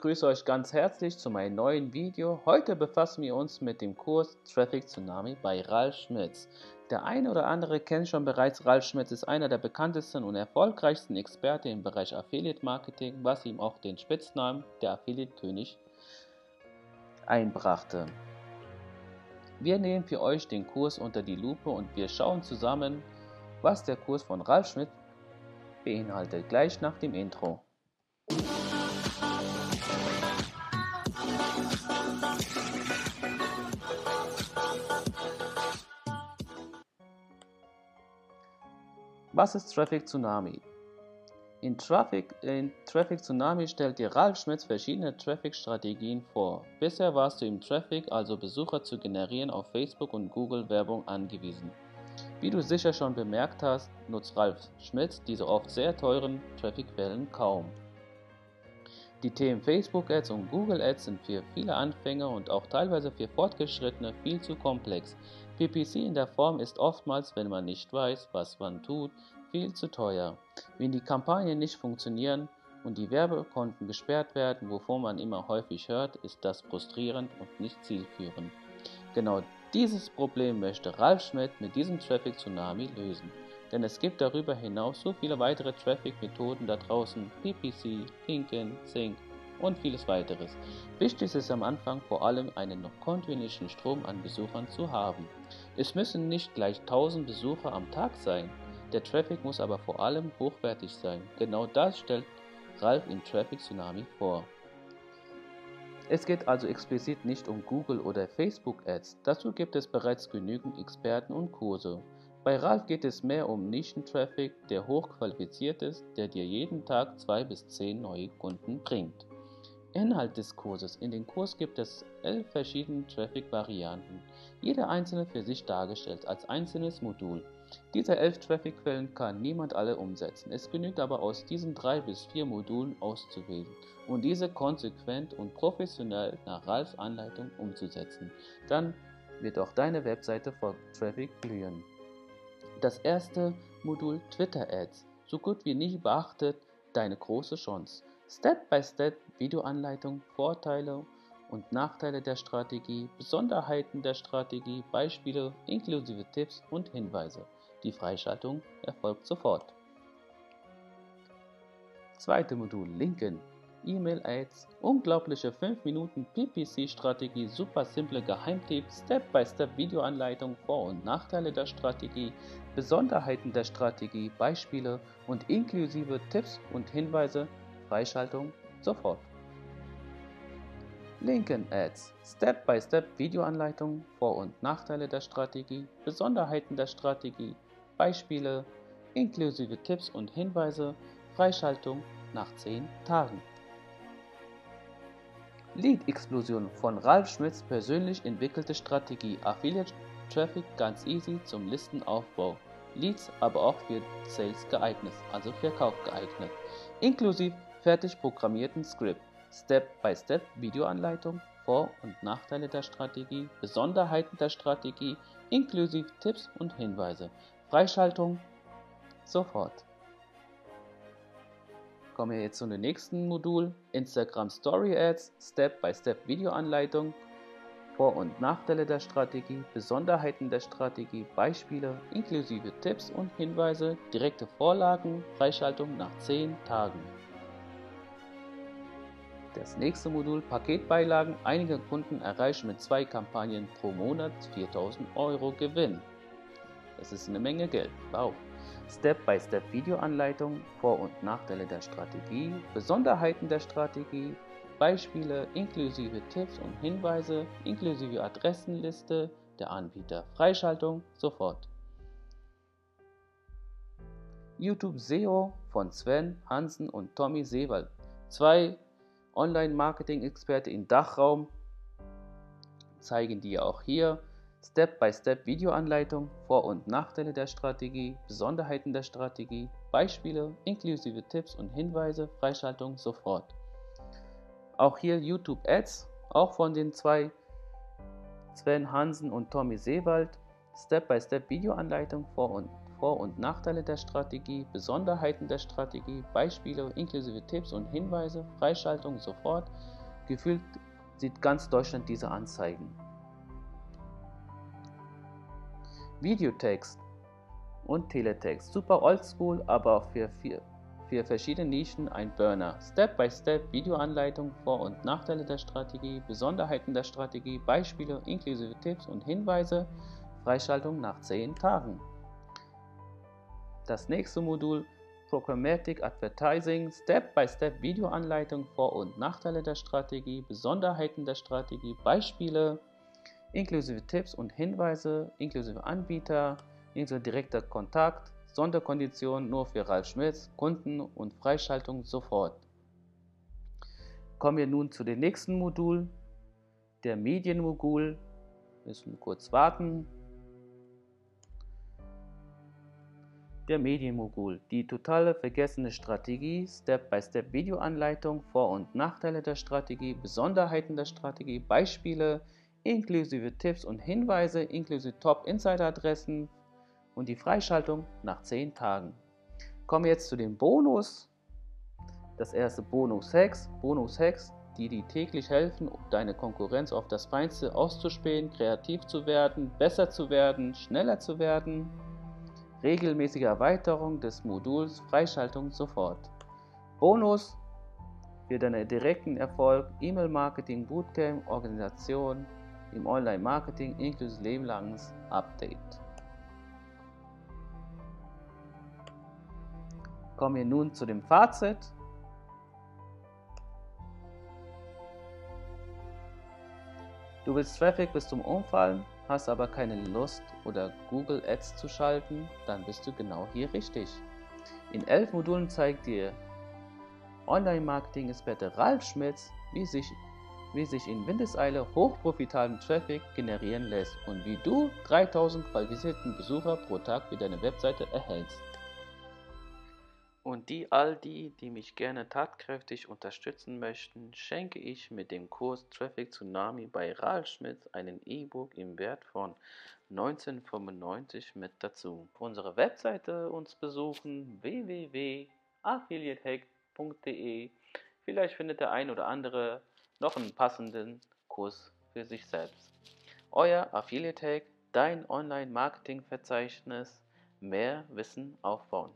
begrüße euch ganz herzlich zu meinem neuen Video. Heute befassen wir uns mit dem Kurs Traffic Tsunami bei Ralf Schmitz. Der eine oder andere kennt schon bereits Ralf Schmitz, ist einer der bekanntesten und erfolgreichsten Experten im Bereich Affiliate Marketing, was ihm auch den Spitznamen der Affiliate König einbrachte. Wir nehmen für euch den Kurs unter die Lupe und wir schauen zusammen, was der Kurs von Ralf Schmitz beinhaltet, gleich nach dem Intro. Was ist Traffic Tsunami? In Traffic, in Traffic Tsunami stellt dir Ralf Schmitz verschiedene Traffic-Strategien vor. Bisher warst du im Traffic, also Besucher zu generieren, auf Facebook und Google Werbung angewiesen. Wie du sicher schon bemerkt hast, nutzt Ralf Schmitz diese oft sehr teuren Traffic-Quellen kaum. Die Themen Facebook Ads und Google Ads sind für viele Anfänger und auch teilweise für Fortgeschrittene viel zu komplex. PPC in der Form ist oftmals, wenn man nicht weiß, was man tut, viel zu teuer. Wenn die Kampagnen nicht funktionieren und die Werbekonten gesperrt werden, wovon man immer häufig hört, ist das frustrierend und nicht zielführend. Genau dieses Problem möchte Ralf Schmidt mit diesem Traffic Tsunami lösen. Denn es gibt darüber hinaus so viele weitere Traffic-Methoden da draußen, PPC, LinkedIn, Sync und vieles weiteres. Wichtig ist am Anfang vor allem einen noch kontinuierlichen Strom an Besuchern zu haben. Es müssen nicht gleich 1000 Besucher am Tag sein, der Traffic muss aber vor allem hochwertig sein. Genau das stellt Ralf im Traffic Tsunami vor. Es geht also explizit nicht um Google oder Facebook Ads, dazu gibt es bereits genügend Experten und Kurse. Bei Ralf geht es mehr um Nischentraffic, der hochqualifiziert ist, der dir jeden Tag zwei bis zehn neue Kunden bringt. Inhalt des Kurses. In dem Kurs gibt es elf verschiedene Traffic-Varianten, jede einzelne für sich dargestellt als einzelnes Modul. Diese elf Traffic-Quellen kann niemand alle umsetzen. Es genügt aber aus diesen drei bis vier Modulen auszuwählen und diese konsequent und professionell nach Ralfs Anleitung umzusetzen. Dann wird auch deine Webseite vor Traffic blühen. Das erste Modul Twitter Ads. So gut wie nie beachtet deine große Chance. Step-by-Step Videoanleitung, Vorteile und Nachteile der Strategie, Besonderheiten der Strategie, Beispiele inklusive Tipps und Hinweise. Die Freischaltung erfolgt sofort. Zweite Modul Linken E-Mail-Ads, unglaubliche 5 Minuten PPC-Strategie, super simple Geheimtipps, Step-by-Step-Videoanleitung, Vor- und Nachteile der Strategie, Besonderheiten der Strategie, Beispiele und inklusive Tipps und Hinweise, Freischaltung sofort. Linken Ads, Step-by-Step-Videoanleitung, Vor- und Nachteile der Strategie, Besonderheiten der Strategie, Beispiele, inklusive Tipps und Hinweise, Freischaltung nach 10 Tagen. Lead-Explosion von Ralf Schmitz persönlich entwickelte Strategie Affiliate Traffic ganz easy zum Listenaufbau. Leads aber auch für Sales geeignet, also Verkauf geeignet. Inklusive fertig programmierten Skript, Step-by-Step Videoanleitung, Vor- und Nachteile der Strategie, Besonderheiten der Strategie, inklusive Tipps und Hinweise. Freischaltung sofort. Kommen wir jetzt zu dem nächsten Modul, Instagram Story Ads, Step-by-Step Videoanleitung, Vor- und Nachteile der Strategie, Besonderheiten der Strategie, Beispiele inklusive Tipps und Hinweise, direkte Vorlagen, Freischaltung nach 10 Tagen. Das nächste Modul Paketbeilagen. Einige Kunden erreichen mit zwei Kampagnen pro Monat 4000 Euro Gewinn. Das ist eine Menge Geld. Wow. Step-by-Step Videoanleitung, Vor- und Nachteile der Strategie, Besonderheiten der Strategie, Beispiele inklusive Tipps und Hinweise, inklusive Adressenliste der Anbieter, Freischaltung sofort. YouTube SEO von Sven Hansen und Tommy Seewald. Zwei Online-Marketing-Experte im Dachraum. Zeigen dir auch hier. Step-by-Step-Videoanleitung, Vor- und Nachteile der Strategie, Besonderheiten der Strategie, Beispiele inklusive Tipps und Hinweise, Freischaltung sofort. Auch hier YouTube Ads, auch von den zwei Sven Hansen und Tommy Seewald, Step-by-Step-Videoanleitung, Vor- und Vor- und Nachteile der Strategie, Besonderheiten der Strategie, Beispiele inklusive Tipps und Hinweise, Freischaltung sofort. Gefühlt sieht ganz Deutschland diese Anzeigen. Videotext und Teletext. Super oldschool, aber auch für, für, für verschiedene Nischen ein Burner. Step-by-Step -Step Videoanleitung, Vor- und Nachteile der Strategie, Besonderheiten der Strategie, Beispiele inklusive Tipps und Hinweise, Freischaltung nach 10 Tagen. Das nächste Modul Programmatic Advertising, Step-by-Step -Step Videoanleitung, Vor- und Nachteile der Strategie, Besonderheiten der Strategie, Beispiele, inklusive Tipps und Hinweise, inklusive Anbieter, inklusive direkter Kontakt, Sonderkonditionen nur für Ralf Schmitz, Kunden und Freischaltung sofort. Kommen wir nun zu dem nächsten Modul, der Medienmogul. Müssen kurz warten. Der Medienmogul, die totale vergessene Strategie, Step-by-Step Videoanleitung, Vor- und Nachteile der Strategie, Besonderheiten der Strategie, Beispiele, inklusive Tipps und Hinweise, inklusive Top-Insider-Adressen und die Freischaltung nach 10 Tagen. Kommen wir jetzt zu dem Bonus. Das erste Bonus-Hacks. Bonus-Hacks, die dir täglich helfen, deine Konkurrenz auf das Feinste auszuspähen, kreativ zu werden, besser zu werden, schneller zu werden. Regelmäßige Erweiterung des Moduls Freischaltung sofort. Bonus für deinen direkten Erfolg E-Mail-Marketing Bootcamp Organisation im Online-Marketing inklusive lebenslanges Update. Kommen wir nun zu dem Fazit. Du willst Traffic bis zum Umfallen, hast aber keine Lust oder Google Ads zu schalten, dann bist du genau hier richtig. In elf Modulen zeigt dir Online-Marketing-Experte Ralf Schmitz, wie sich, wie sich in Windeseile hochprofitablen Traffic generieren lässt und wie du 3000 qualifizierten Besucher pro Tag für deine Webseite erhältst. Und die all die, die mich gerne tatkräftig unterstützen möchten, schenke ich mit dem Kurs Traffic Tsunami bei Ralf Schmitz einen E-Book im Wert von 1995 mit dazu. Unsere Webseite uns besuchen www.affiliatehack.de. Vielleicht findet der ein oder andere noch einen passenden Kurs für sich selbst. Euer Affiliate Hack, dein Online-Marketing-Verzeichnis, mehr Wissen aufbauen.